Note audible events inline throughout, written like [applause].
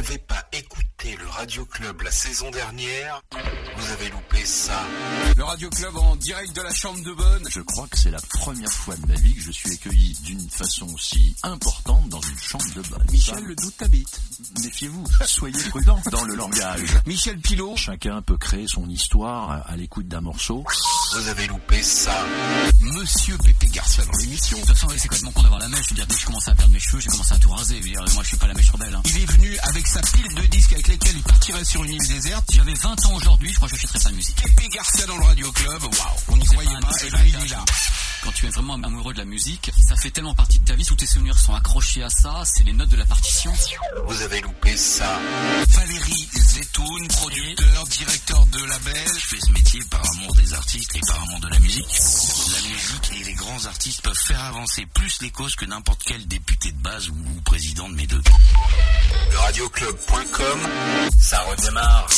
n'avez pas Radio Club la saison dernière, vous avez loupé ça. Le Radio Club en direct de la chambre de bonne. Je crois que c'est la première fois de ma vie que je suis accueilli d'une façon aussi importante dans une chambre de bonne. Michel, le doute t'habite. Méfiez-vous, soyez prudent dans le langage. Michel Pilot. Chacun peut créer son histoire à l'écoute d'un morceau. Vous avez loupé ça. Monsieur Pépé Garcia dans l'émission. De toute façon, c'est complètement con d'avoir la mèche? Je veux dire, dès que je commence à perdre mes cheveux, j'ai commencé à tout raser. Je veux dire, moi, je suis pas la mèche rebelle. Hein. Il est venu avec sa pile de disques avec lesquels il partirait sur une île déserte. J'avais 20 ans aujourd'hui, je crois que je n'achèterais pas de musique. Pépé Garcia dans le Radio Club, waouh, on n'y croyait pas, et ben il est là. Quand tu es vraiment amoureux de la musique, ça fait tellement partie de ta vie, tous tes souvenirs sont accrochés à ça, c'est les notes de la partition. Vous avez loupé ça. Valérie Zetoun, producteur, directeur de label. Je fais ce métier par amour des artistes et par amour de la musique. La musique et les grands artistes peuvent faire avancer plus les causes que n'importe quel député de base ou président de mes deux. Le radioclub.com, ça redémarre.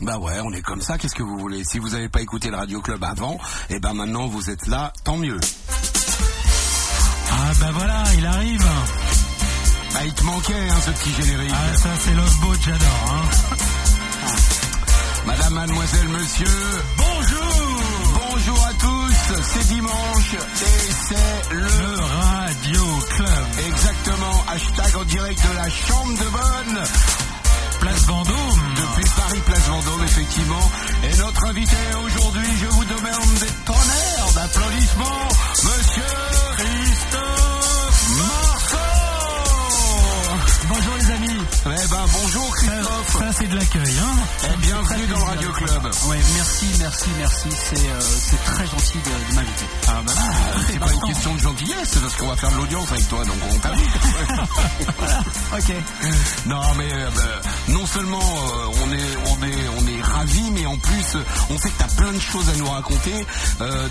Bah ouais, on est comme ça, qu'est-ce que vous voulez? Si vous n'avez pas écouté le Radio Club avant, et ben maintenant vous êtes là, tant mieux. Ah bah voilà, il arrive Bah il te manquait hein, ce petit générique. Ah ça c'est Love Boat, j'adore hein. [laughs] Madame, mademoiselle, monsieur, Bonjour bonjour à tous, c'est dimanche et c'est Le le... Radio Club Exactement, hashtag en direct de la chambre de bonne. Place Vendôme. Depuis Paris, place Vendôme, effectivement. Et notre invité aujourd'hui, je vous demande des tonnerres d'applaudissements, Monsieur Christophe bonjour Christophe ça, c'est de l'accueil hein Et bienvenue dans le Radio Club. Ouais, merci, merci, merci. C'est euh, c'est très gentil de, de m'inviter. Ah bah là, c'est pas une question de gentillesse, parce qu'on va faire de l'audience avec toi, donc on t'invite. Ok. Non mais euh, bah, non seulement euh, on est on est on est ravis, mais en plus on sait que t'as plein de choses à nous raconter.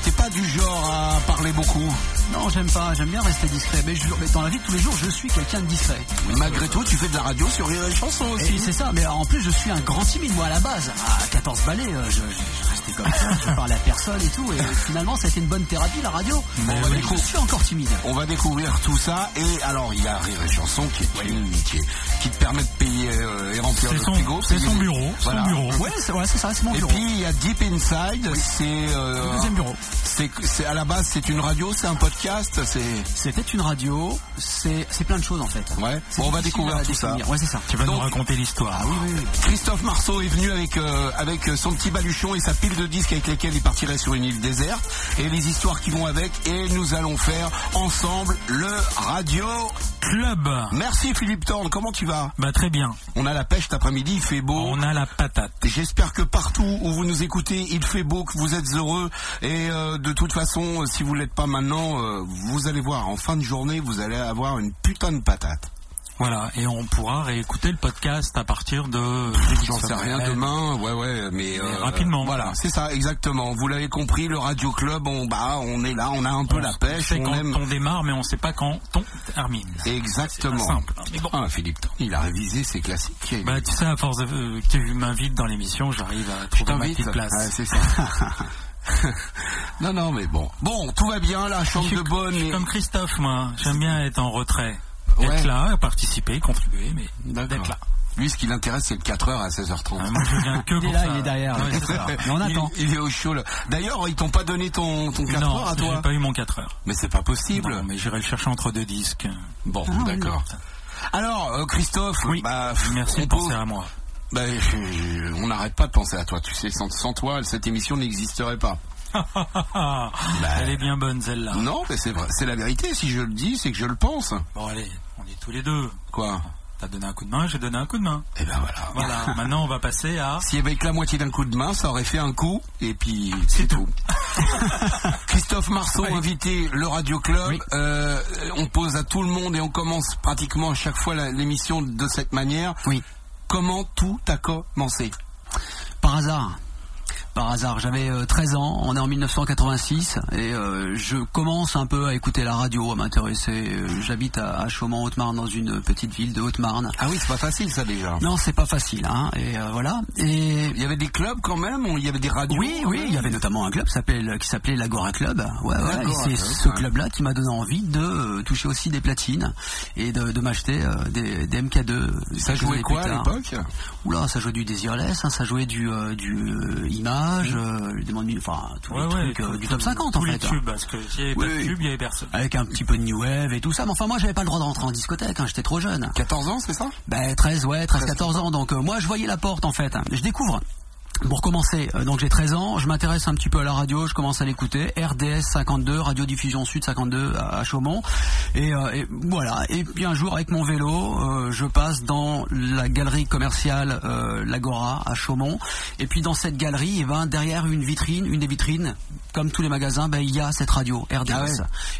T'es pas du genre à parler beaucoup. Non, j'aime pas. J'aime bien rester discret. Mais, je, mais dans la vie de tous les jours, je suis quelqu'un de discret. Malgré tout, tu fais de la radio sur et Chanson aussi. Et c'est ça. Mais en plus, je suis un grand timide moi à la base. À 14 balais, euh, je, je, je restais comme ça. Je parlais à personne et tout. Et finalement, ça a été une bonne thérapie la radio. Mais oui. je suis encore timide. On va découvrir tout ça et alors il y a Rire et Chanson qui est une qui, est- qui te permet de payer euh, et remplir le son, frigo. c'est son bureau, Voilà. son bureau. Ouais, c'est ouais, ça, c'est mon Et bureau. puis il y a Deep Inside, c'est euh, Le deuxième bureau. c'est à la base c'est une radio, c'est un podcast, c'est C'était une radio. C'est plein de choses en fait. Ouais. Bon, on va découvrir tout ça. Ouais, c'est ça. Tu vas Donc- nous raconter l'histoire. Ah oui, oui. Christophe Marceau est venu avec euh, avec son petit baluchon et sa pile de disques avec lesquels il partirait sur une île déserte et les histoires qui vont avec et nous allons faire ensemble le radio. Club Merci Philippe Thorne, comment tu vas? Bah très bien. On a la pêche cet après-midi, il fait beau. On a la patate. J'espère que partout où vous nous écoutez, il fait beau, que vous êtes heureux. Et euh, de toute façon, si vous l'êtes pas maintenant, euh, vous allez voir, en fin de journée, vous allez avoir une putain de patate. Voilà, et on pourra réécouter le podcast à partir de... J'en sais rien demain, ouais ouais, mais, euh, rapidement. Voilà, c'est ça, exactement. Vous l'avez compris, le Radio Club, on bah, on est là, on a un peu On la pêche, sait on quand aime. on démarre, mais on sait pas quand on termine. Exactement. C'est simple, hein, mais bon. Ah, Philippe, il a révisé ses classiques. Bah tu sais, à force de, euh, que tu m'invites dans l'émission, j'arrive à Je trouver ma petite place. Ouais, c'est ça. [laughs] non, non, mais bon. Bon, tout va bien, la Je chambre suis de bonne. et- Comme Christophe, moi, j'aime bien être en retrait. Ouais. Être là, participer, contribuer, mais D'accord. d'être là. Lui, ce qui l'intéresse, c'est le 4h à 16h30. Ah, moi, je viens que [laughs] Il est là, ça. il est derrière. Ouais, c'est ça. Mais on attend. Il, est au chaud. là. D'ailleurs, ils t'ont pas donné ton, ton 4 Non, heures à j'ai toi pas eu mon 4 heures. Mais c'est pas possible. Non, mais j'irai le chercher entre deux disques. Bon, Ah, d'accord. Alors, euh, Christophe, Oui. bah, Merci de penser à moi. bah, on n'arrête pas de penser à toi. Tu sais, sans, sans toi, cette émission n'existerait pas. [laughs] Elle est bien bonne, celle-là. Non, mais c'est vrai, c'est la vérité. Si je le dis, c'est que je le pense. Bon, allez, on est tous les deux. Quoi? T'as donné un coup de main, j'ai donné un coup de main. Eh ben voilà. Voilà, [laughs] maintenant on va passer à... Si avec la moitié d'un coup de main, ça aurait fait un coup, et puis c'est tout. [laughs] Christophe Marceau, invité le Radio Club. Oui. Euh, on pose à tout le monde et on commence pratiquement à chaque fois la- l'émission de cette manière. Oui. Comment tout a commencé? Par hasard. Par hasard. J'avais euh, 13 ans, on est en 1986 et euh, je commence un peu à écouter la radio, à m'intéresser. Euh, J'habite à, à Chaumont-Haute-Marne dans une petite ville de Haute-Marne. Ah oui, c'est pas facile ça déjà. Non, c'est pas facile, hein. Et euh, voilà. Et Il y avait des clubs quand même, il y avait des radios. oui, oui, il y avait notamment un club qui s'appelait l'Agora Club. Ouais, ouais. Et L'Agora c'est Club, ce club-là qui m'a donné envie de euh, toucher aussi des platines et de, de m'acheter euh, des, des MK2. Ça jouait quoi à l'époque? Oula, ça jouait du Desireless, hein, ça jouait du euh, du euh, image, euh, des mondes- enfin tous Ouais, les ouais, trucs euh, tous- du top 50 en fait. les tubes, parce que s'il n'y avait Oui, pas de tubes, il n'y avait personne. Avec un petit peu de new wave et tout ça, mais enfin moi j'avais pas le droit de rentrer en discothèque, hein, j'étais trop jeune. 14 ans, c'est ça? Ben 13, ouais, 13, 14 ans. Donc euh, moi je voyais la porte en fait. Je découvre. Pour commencer, euh, donc j'ai 13 ans, je m'intéresse un petit peu à la radio, je commence à l'écouter, RDS 52, Radio Diffusion Sud 52 à, à Chaumont, et, euh, et voilà. Et puis un jour avec mon vélo, euh, je passe dans la galerie commerciale euh, l'Agora à Chaumont, et puis dans cette galerie, eh ben derrière une vitrine, une des vitrines, comme tous les magasins, ben il y a cette radio RDS. Ah ouais.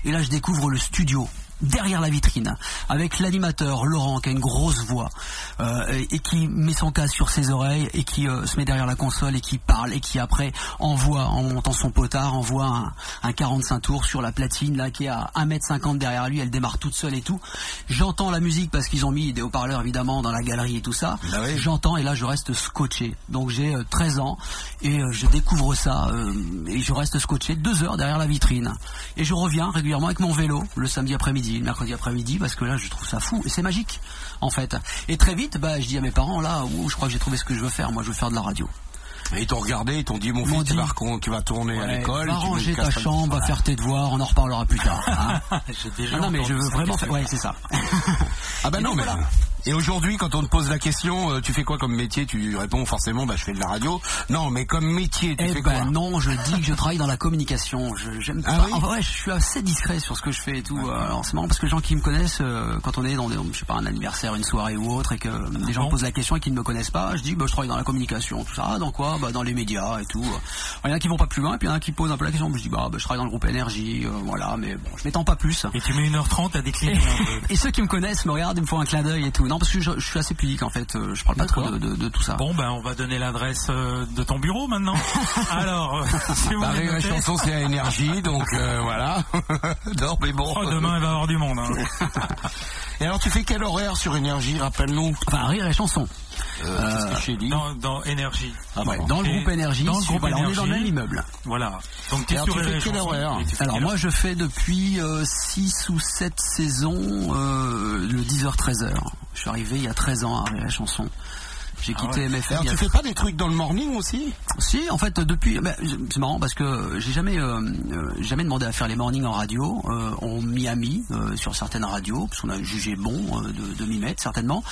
Et là je découvre le studio derrière la vitrine, avec l'animateur Laurent qui a une grosse voix euh, et, et qui met son casque sur ses oreilles et qui euh, se met derrière la console et qui parle et qui après envoie en montant son potard envoie un, un 45 tours sur la platine là qui est à 1m50 derrière lui, elle démarre toute seule et tout. J'entends la musique parce qu'ils ont mis des haut-parleurs évidemment dans la galerie et tout ça. Bah oui. J'entends et là je reste scotché. Donc j'ai euh, 13 ans et euh, je découvre ça euh, et je reste scotché deux heures derrière la vitrine. Et je reviens régulièrement avec mon vélo le samedi après-midi, le mercredi après-midi parce que là je trouve ça fou et c'est magique en fait. Et très vite bah je dis à mes parents là ouh, je crois que j'ai trouvé ce que je veux faire. Moi je veux faire de la radio. Et ils t'ont regardé, ils t'ont dit mon fils, tu vas, tu vas tourner à l'école. va ranger ta chambre, va faire tes devoirs, on en reparlera plus tard. hein. [laughs] J'ai déjà Ah non mais je veux vraiment faire. Ouais c'est ça. Ah bah Et non, mais... voilà. Et aujourd'hui, quand on te pose la question, euh, tu fais quoi comme métier Tu réponds forcément, bah je fais de la radio. Non, mais comme métier, tu Eh fais ben quoi non, je dis que je travaille dans la communication. Je j'aime Ah pas. oui enfin, ouais, je suis assez discret sur ce que je fais et tout. Euh, Alors c'est marrant parce que les gens qui me connaissent, euh, quand on est dans des, je sais pas un anniversaire, une soirée ou autre, et que les gens me posent la question et qu'ils ne me connaissent pas, je dis bah je travaille dans la communication, tout ça. Ah, dans quoi? Bah dans les médias et tout. Il y en a qui vont pas plus loin, puis il y en a qui posent un peu la question. Je dis bah, bah, je travaille dans le groupe énergie, euh, voilà. Mais bon, je m'étends pas plus. Et tu mets 1h30 à décliner. Et, [laughs] et ceux qui me connaissent me regardent, ils me font un clin d'œil et tout. Non parce que je, je suis assez pudique en fait. euh, Je parle pas trop de, de- de tout ça. Bon, ben, on va donner l'adresse euh, de ton bureau maintenant. [laughs] Alors, euh, si vous Bah, voulez la chanson c'est à énergie, donc euh, voilà. [laughs] non, mais bon. Oh, demain, il va y avoir du monde. hein. [laughs] Et alors, tu fais quel horaire sur énergie Rappelle-nous. Enfin rire et chanson. Euh, que j'ai dit Dans, dans Énergie. Ah ouais, dans le groupe énergie. Dans le groupe voilà, on est dans le Énergie. même immeuble. Voilà. Donc, t'es Alors, sur tu fais quel horaire et tu fais Alors moi je fais depuis 6 ou 7 saisons euh, le 10h-13h. Je suis arrivé il y a 13 ans à Rire et Chanson. J'ai Ah quitté ouais. MFM. Alors, tu fais pas des trucs dans le morning aussi? Si, en fait, depuis, ben, c'est marrant parce que j'ai jamais, euh, euh, jamais demandé à faire les mornings en radio. Euh, on m'y a mis euh, sur certaines radios parce qu'on a jugé bon euh, de, de m'y mettre certainement.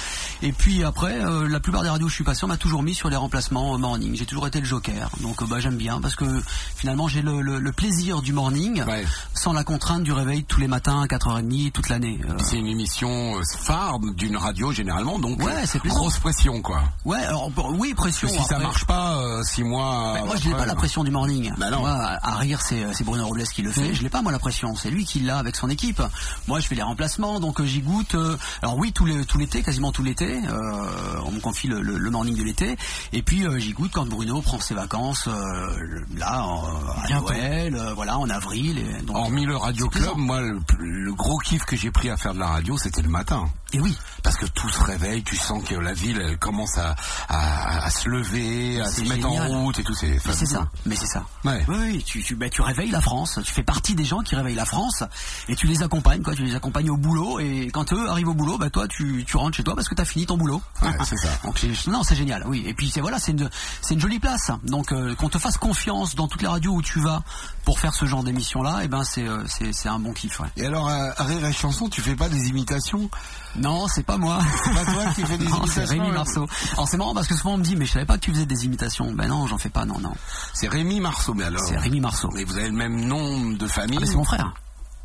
Et puis après, euh, la plupart des radios où je suis passé, on m'a toujours mis sur les remplacements morning. J'ai toujours été le joker, donc bah j'aime bien parce que finalement j'ai le, le- le plaisir du morning Ouais. sans la contrainte du réveil tous les matins à 4h30 toute l'année. C'est une émission phare d'une radio généralement, donc Ouais, grosse pression quoi. Ouais, alors oui pression. Parce que si ça après. marche pas, euh, six mois. Ben, moi, je n'ai pas la pression du morning. Bah non. Moi, à rire, c'est c'est Bruno Robles qui le fait. Je l'ai pas moi la pression. C'est lui qui l'a avec son équipe. Moi, je fais les remplacements, donc euh, j'y goûte. euh, alors oui, tout l'été, quasiment tout l'été. euh, on me confie le, le- le morning de l'été. Et puis euh, j'y goûte quand Bruno prend ses vacances. euh, là, à. Noël, euh, voilà, en avril. Et, donc, Hormis le radio club, moi, le, le gros kiff que j'ai pris à faire de la radio, c'était le matin. Et oui, Parce que tout se réveille, tu sens que la ville, elle commence à, à, à se lever, à se mettre génial. en route et tout. C'est ça. Mais c'est ça. Ouais. Oui, oui, tu, tu, bah, tu réveilles la France. Tu fais partie des gens qui réveillent la France et tu les accompagnes, quoi. Tu les accompagnes au boulot et quand eux arrivent au boulot, bah toi, tu, tu rentres chez toi parce que t'as fini ton boulot. Ouais, c'est ça. [laughs] Donc non, c'est génial. Oui. Et puis c'est voilà, c'est une, jolie place. Donc euh, qu'on te fasse confiance dans toutes les radios où tu vas pour faire ce genre d'émission là, et ben c'est, euh, c'est, un bon kiff. Ouais. Et alors, à Rire et Chanson, tu fais pas des imitations? Non, c'est pas moi. C'est pas toi qui fais des [laughs] Non, imitations c'est Rémi hein Marceau. Alors c'est marrant parce que souvent on me dit mais je savais pas que tu faisais des imitations. Ben non, j'en fais pas. Non, non. C'est Rémi Marceau, mais alors. C'est Rémi Marceau. Mais vous avez le même nom de famille? Ah, mais c'est mon frère.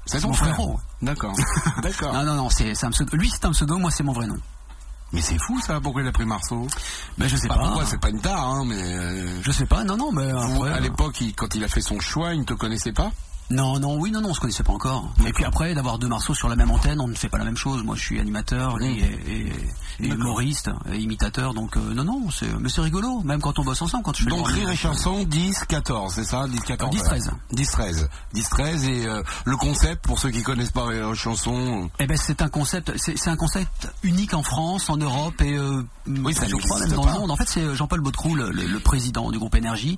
C'est mon frère. frérot. D'accord. [laughs] D'accord. Non, non, non, c'est, c'est un pseudo. Lui, c'est un pseudo, moi, c'est mon vrai nom. Mais c'est fou ça, pourquoi il a pris Marceau? Ben, je sais Pas pas. pourquoi, c'est pas une tare, hein, mais. euh, Je sais pas, non, non, mais après, à euh, l'époque, quand il a fait son choix, il ne te connaissait pas? Non, non, oui, non, non, on se connaissait pas encore. Et puis après, d'avoir deux Marceaux sur la même antenne, on ne fait pas la même chose. Moi, je suis animateur, lui est, est- est humoriste, et imitateur, donc euh, non, non, c'est, mais c'est rigolo, même quand on bosse ensemble, quand je fais Donc Rire et Chanson 10 14, c'est ça 10 14. 10, 13. 10 13. 10 13 et euh, le concept pour ceux qui connaissent pas Rire et Chanson. Eh ben, c'est un concept, c'est, c'est un concept unique en France, en Europe et euh, Oui, ça je crois même dans pas. le monde. En fait, c'est Jean-Paul Baudecroux, le, le- le président du groupe Énergie,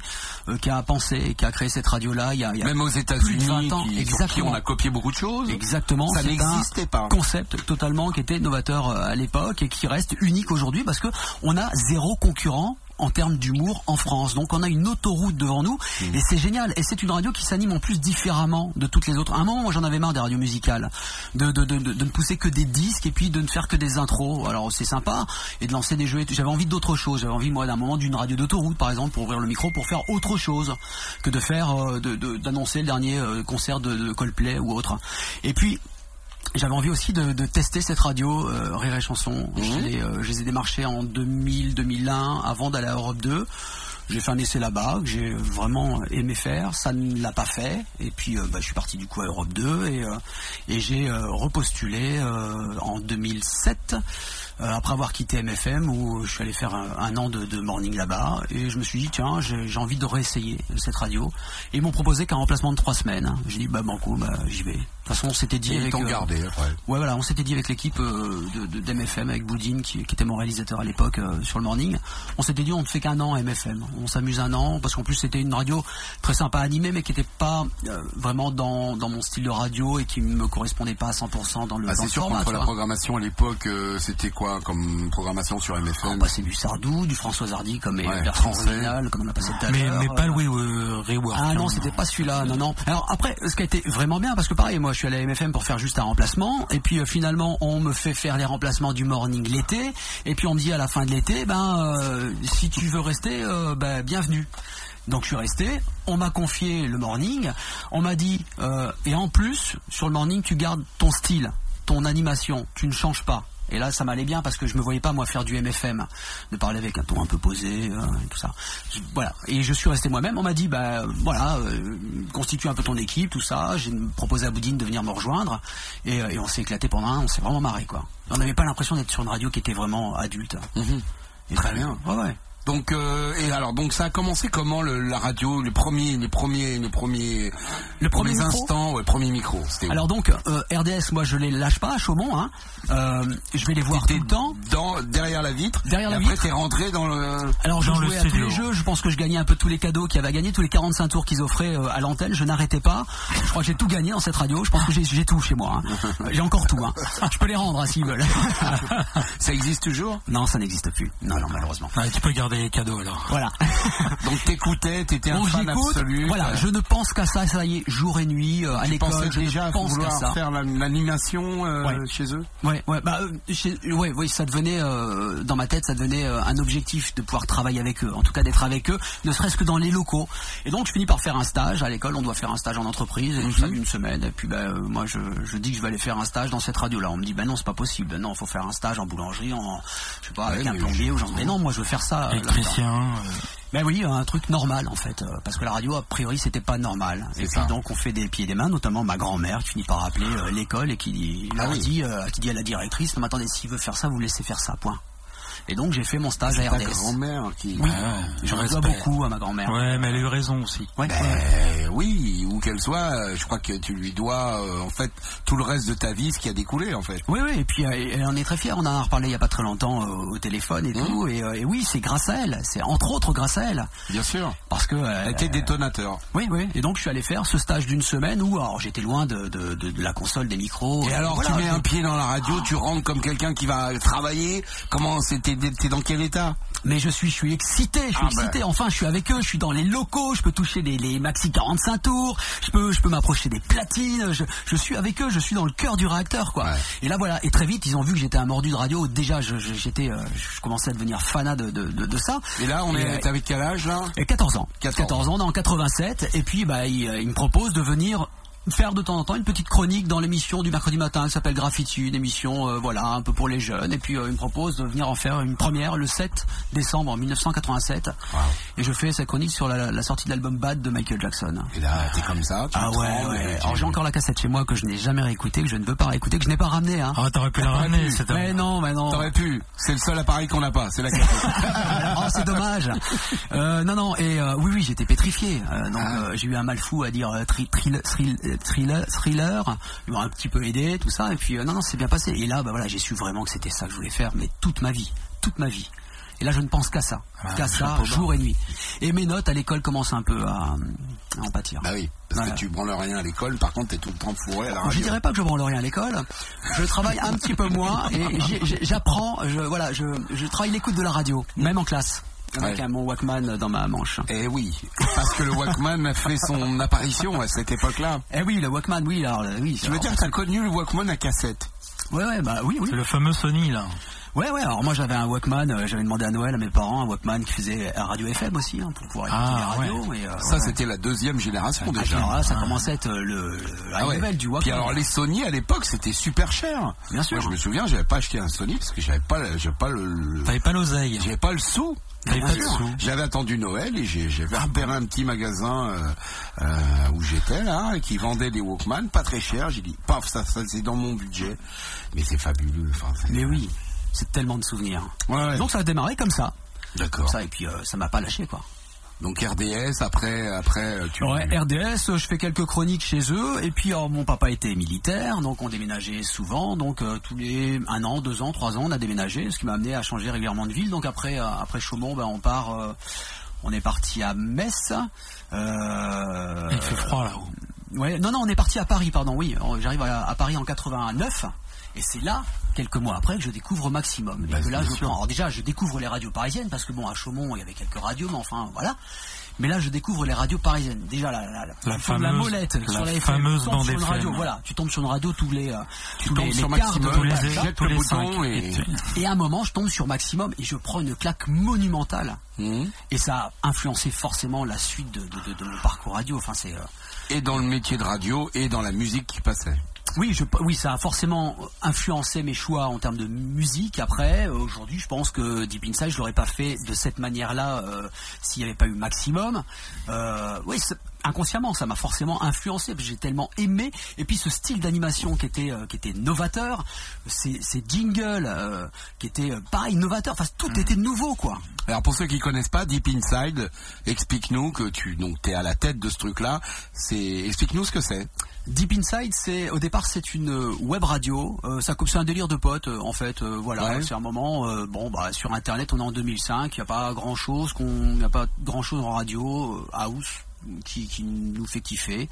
euh, qui a pensé, qui a créé cette radio-là. Il y a, il y a Même aux plus de États-Unis 20 ans, qui, sur qui exactement. on a copié beaucoup de choses. Exactement. Ça n'existait un pas. Concept totalement qui était novateur euh, à l'époque et qui reste unique aujourd'hui parce que on a zéro concurrent en termes d'humour en France. Donc on a une autoroute devant nous Mmh. et c'est génial. Et c'est une radio qui s'anime en plus différemment de toutes les autres. À un moment, moi j'en avais marre des radios musicales, de, de, de, de, ne pousser que des disques et puis de ne faire que des intros. Alors c'est sympa et de lancer des jeux. et tout. J'avais envie d'autre chose. J'avais envie moi d'un moment d'une radio d'autoroute par exemple pour ouvrir le micro pour faire autre chose que de faire euh, de- de- d'annoncer le dernier euh, concert de, de Coldplay ou autre. Et puis j'avais envie aussi de, de tester cette radio euh, Rire et Chanson. Je, les, euh, je les ai démarchés en 2000-2001 avant d'aller à Europe 2. J'ai fait un essai là-bas que j'ai vraiment aimé faire. Ça ne l'a pas fait. Et puis euh, bah, je suis parti du coup à Europe 2 et, euh, et j'ai euh, repostulé euh, en 2007 euh, après avoir quitté MFM où je suis allé faire un, un an de, de morning là-bas et je me suis dit tiens j'ai envie de réessayer cette radio et ils m'ont proposé qu'un remplacement de trois semaines. J'ai dit bah banco bah j'y vais. De toute façon on s'était dit Et avec euh, gardé après. Ouais, voilà, on s'était dit avec l'équipe euh, de, d'MFM, avec Boudine, qui, qui était mon réalisateur à l'époque euh, sur le morning. On s'était dit, on ne fait qu'un an à MFM. On s'amuse un an, parce qu'en plus, c'était une radio très sympa à animer, mais qui n'était pas euh, vraiment dans, dans mon style de radio et qui me correspondait pas à 100% dans le, Ah, c'est sûr qu'entre la programmation à l'époque, euh, c'était quoi comme programmation sur MFM bah, c'est du Sardou, du François Hardy comme Ouais, version français. originale, comme on a passé tout à Mais, l'heure. mais pas Louis euh, Rework. Ah non, c'était pas celui-là, non, non. Alors après, ce qui a été vraiment bien, parce que pareil, moi je suis allé à MFM pour faire juste un remplacement, et puis euh, finalement on me fait faire les remplacements du morning l'été, et puis on me dit à la fin de l'été, ben euh, si tu veux rester, euh, ben bienvenue. Donc je suis resté, on m'a confié le morning, on m'a dit, euh, et en plus, sur le morning, tu gardes ton style, ton animation, tu ne changes pas. Et là, ça m'allait bien parce que je me voyais pas moi faire du MFM, de parler avec un ton un peu posé, euh, et tout ça. Je- voilà. Et je suis resté moi-même. On m'a dit, bah voilà, euh, constitue un peu ton équipe, tout ça. J'ai proposé à Boudine de venir me rejoindre, et, euh, et on s'est éclaté pendant un. an, On s'est vraiment marré, quoi. On n'avait pas l'impression d'être sur une radio qui était vraiment adulte. Et Très bien. Ouais, ouais. Donc euh, et alors donc ça a commencé comment le, la radio les premiers les premiers les premiers Le premier premiers micro instants ouais premier micro Alors donc euh, RDS, moi je les lâche pas à Chaumont. Hein. Euh, je vais les voir tout le temps. dans derrière la vitre Derrière et la après vitre. t'es rentré dans le Alors je Dans le jouais à tous les jeux, je pense que je gagnais un peu tous les cadeaux qu'il y avait à gagner, tous les 45 tours qu'ils offraient euh, à l'antenne, je n'arrêtais pas. Je crois que j'ai tout gagné dans cette radio, je pense que j'ai j'ai tout chez moi. hein. [laughs] J'ai encore tout. Hein. Je peux les rendre hein, s'ils veulent. ça existe toujours? Non, ça n'existe plus. Non, non, malheureusement. Ouais, tu peux garder les cadeaux alors. Voilà. [laughs] donc t'écoutais t'étais un Donc fan absolu Voilà, je ne pense qu'à ça, ça y est, jour et nuit, euh, à l'école, je déjà ne pense qu'à ça. faire la- l'animation euh, Ouais. chez eux? Ouais, ouais, bah, euh, chez- ouais, ouais, ça devenait euh, dans ma tête, ça devenait euh, un objectif de pouvoir travailler avec eux, en tout cas d'être avec eux, ne serait-ce que dans les locaux. Et donc je finis par faire un stage à l'école. On doit faire un stage en entreprise et tout ça d'une semaine. Et puis bah, moi je, je dis que je vais aller faire un stage dans cette radio-là. On me dit ben non c'est pas possible. Ben non, faut faire un stage en boulangerie, en je sais pas avec un plombier ou genre. Mais non, moi je veux faire ça. Électricien. Ben oui, un truc normal en fait, euh, parce que la radio a priori c'était pas normal. Et puis donc on fait des pieds et des mains, notamment ma grand-mère qui finit par appeler euh, l'école et qui Ah oui. dit, euh, qui dit à la directrice, non mais attendez, s'il veut faire ça, vous laissez faire ça, point. Et donc j'ai fait mon stage à ta RDS. grand-mère qui Oui, ouais, j'en dois beaucoup à ma grand-mère. Ouais, mais elle a eu raison aussi. Ouais. Ben, oui, où qu'elle soit, je crois que tu lui dois euh, en fait tout le reste de ta vie, ce qui a découlé en fait. Oui, oui, et puis euh, elle en est très fière. On en a reparlé il y a pas très longtemps euh, au téléphone et tout. Et, euh, et oui, c'est grâce à elle. C'est entre autres grâce à elle, Bien sûr. parce que euh, Elle était détonateur. oui, oui. Et donc je suis allé faire ce stage d'une semaine où alors j'étais loin de, de, de, de la console des micros. Et alors Voilà, tu mets je- un pied dans la radio, tu rentres comme quelqu'un qui va travailler. Comment c'était T'es dans quel état? Mais je suis, je suis excité, je suis Ah, excité. Enfin, je suis avec eux, je suis dans les locaux, je peux toucher les, les maxi 45 tours, je peux, je peux m'approcher des platines. Je, je suis avec eux, je suis dans le cœur du réacteur, quoi. Ouais. Et là, voilà. Et très vite, ils ont vu que j'étais un mordu de radio. Déjà, je, je- j'étais, euh, je commençais à devenir fanat de, de, de, de ça. Et là, on Et, est avec quel âge là? et 14 ans. 14 14 ans, on est en 87. Et puis, bah, ils, euh, ils me proposent de venir faire de temps en temps une petite chronique dans l'émission du mercredi matin qui s'appelle Graffiti, une émission euh, voilà un peu pour les jeunes. Et puis euh, il me propose de venir en faire une première le 7 décembre 1987. Et je fais cette chronique sur la, la sortie de l'album Bad de Michael Jackson. Et là, t'es comme ça. Ah ouais, ouais. Alors j'ai encore la cassette chez moi que je n'ai jamais réécoutée, que je ne veux pas réécouter, que je n'ai pas ramenée. Hein. Ah, t'aurais pu la ramener, Mais non, mais non. T'aurais pu. C'est le seul appareil qu'on n'a pas. C'est la cassette. [laughs] oh, c'est dommage. Euh, non, non, et euh, oui, oui, j'étais pétrifié. Donc, Ah. j'ai eu un mal fou à dire tri- thriller, thriller. Ils m'ont un petit peu aidé, tout ça. Et puis, euh, non, non, c'est bien passé. Et là, bah voilà, j'ai su vraiment que c'était ça que je voulais faire, mais toute ma vie, toute ma vie. Et là, je ne pense qu'à ça, Ah, qu'à ça, jour et nuit. Et mes notes à l'école commencent un peu à, à en pâtir. bah oui. Parce Voilà. que tu branles rien à l'école. Par contre, t'es tout le temps fourré à la Je dirais pas que je branle rien à l'école. Je travaille un petit peu moins et j'apprends. Je, voilà, je, je travaille l'écoute de la radio, même en classe, avec Ouais. un mon Walkman dans ma manche. Eh oui, parce que le Walkman a fait son apparition à cette époque-là. Eh oui, le Walkman, oui, alors euh, oui. Tu veux alors, dire que t'as connu le Walkman à cassette? Ouais, ouais, bah oui, oui. C'est le fameux Sony, là. Ouais, ouais. Alors moi, j'avais un Walkman. euh, j'avais demandé à Noël à mes parents un Walkman qui faisait un radio FM aussi hein, pour pouvoir écouter Ah, les radios. Et, euh, Ça, c'était la deuxième génération Ah, déjà. alors là, ça commençait à être euh, le, le Ah ouais. du Walkman. Puis alors les Sony à l'époque c'était super cher. Bien sûr. Moi, je me souviens, j'avais pas acheté un Sony parce que j'avais pas, le- j'avais pas le, T'avais pas l'oseille. j'avais pas le sou. J'avais attendu Noël et j'ai- j'avais repéré un petit magasin euh, euh, où j'étais là et qui vendait des Walkman pas très cher. J'ai dit paf ça, ça c'est dans mon budget. Mais c'est fabuleux. Enfin, Mais oui, c'est tellement de souvenirs. Ouais. Donc ça a démarré comme ça. D'accord. Ça et puis euh, ça m'a pas lâché quoi. Donc RDS après après euh, tu. Ouais, RDS, euh, je fais quelques chroniques chez eux, et puis alors, mon papa était militaire, donc on déménageait souvent, donc euh, tous les un an, deux ans, trois ans, on a déménagé, ce qui m'a amené à changer régulièrement de ville. Donc après, euh, après Chaumont, ben, on part, euh, on est parti à Metz. Il fait froid, là-haut. Ouais, non, non, on est parti à Paris, pardon, oui. J'arrive à, à Paris en 89, et c'est là, quelques mois après, que je découvre Maximum. Et Bah, que là, je prends. Alors déjà, je découvre les radios parisiennes, parce que bon, à Chaumont, il y avait quelques radios, mais enfin, voilà. Mais là, je découvre les radios parisiennes. Déjà, la, la, la, La tu tombes la fameuse- molette la sur la FM, fameuse tu tombes sur une radio, voilà. Tu tombes sur une radio tous les, euh, tous tombes les, sur les quarts de Maximum, Tous les, tous bouton cinq. et- à un moment, je tombe sur Maximum et je prends une claque monumentale. Mhm. Et ça a influencé forcément la suite de, de, de- de mon parcours radio. Enfin, c'est, euh, Et dans le métier de radio et dans la musique qui passait. Oui, je, oui, ça a forcément influencé mes choix en termes de musique. Après, euh, aujourd'hui, je pense que Deep Inside, je l'aurais pas fait de cette manière-là euh, s'il n'y avait pas eu Maximum. Euh, oui, inconsciemment, ça m'a forcément influencé j'ai tellement aimé. Et puis ce style d'animation qui était euh, qui était novateur, ces, ces jingles euh, qui étaient euh, pareil novateurs. Enfin, tout était nouveau, quoi. Alors pour ceux qui connaissent pas Deep Inside, explique-nous que tu donc t'es à la tête de ce truc-là. C'est explique-nous ce que c'est. Deep Inside, c'est au départ c'est une euh, web radio. Euh, ça c'est un délire de potes euh, en fait. euh, voilà, Ouais. c'est un moment. euh, bon, bah sur Internet, on est en 2005. Il n'y a pas grand chose qu'on, n'y a pas grand chose en radio euh, house qui, qui nous fait kiffer.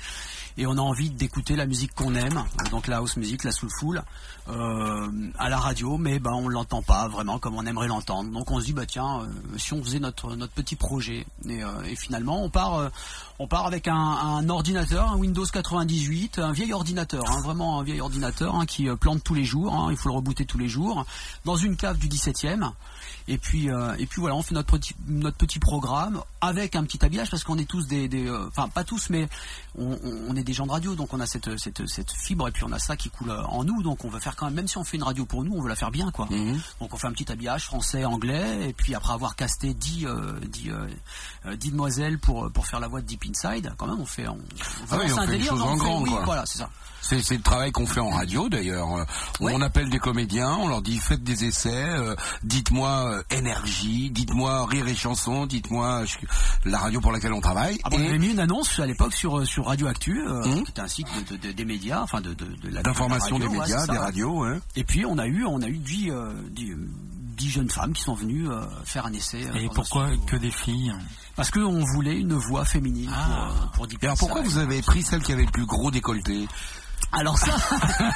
Et on a envie d'écouter la musique qu'on aime, donc la house music, la soulful, à la radio, mais ben on l'entend pas vraiment comme on aimerait l'entendre. Donc on se dit bah tiens, euh, si on faisait notre petit projet. Et, euh, et finalement on part euh, avec un, ordinateur, un Windows 98, un vieil ordinateur, hein, vraiment un vieil ordinateur hein, qui euh, plante tous les jours. hein, il faut le rebooter tous les jours dans une cave du 17e. Et puis euh, voilà, on fait notre petit programme avec un petit habillage parce qu'on est tous des, euh, enfin pas tous mais on, est des gens de radio donc on a cette cette fibre et puis on a ça qui coule euh, en nous donc on veut faire quand même même si on fait une radio pour nous on veut la faire bien quoi. Donc on fait un petit habillage français anglais et puis après avoir casté 10 euh, 10 euh, euh, 10 demoiselles pour pour faire la voix de Deep Inside quand même on fait on, on Ah oui, lance on un fait délire, chose en grand, oui, quoi. voilà c'est ça. C'est c'est le travail qu'on fait en radio d'ailleurs. Euh, Ouais. On appelle des comédiens, on leur dit faites des essais, euh, dites-moi euh, énergie, dites-moi rire et chanson, dites-moi euh, je- la radio pour laquelle on travaille. Ah bon, on et avait mis une annonce à l'époque sur, euh, sur Radio Actu, euh, Mhm. qui était un site de, de- de- des médias, enfin de, de, de la d'information de des ouais, médias, des radios. hein. Et puis on a eu, on a eu dix, euh, dix, dix jeunes femmes qui sont venues euh, faire un essai. euh, Et pourquoi que des filles? Parce qu'on voulait une voix féminine pour, euh, pour Et alors pourquoi vous avez pris celle qui avait le plus gros décolleté? Alors ça, [laughs]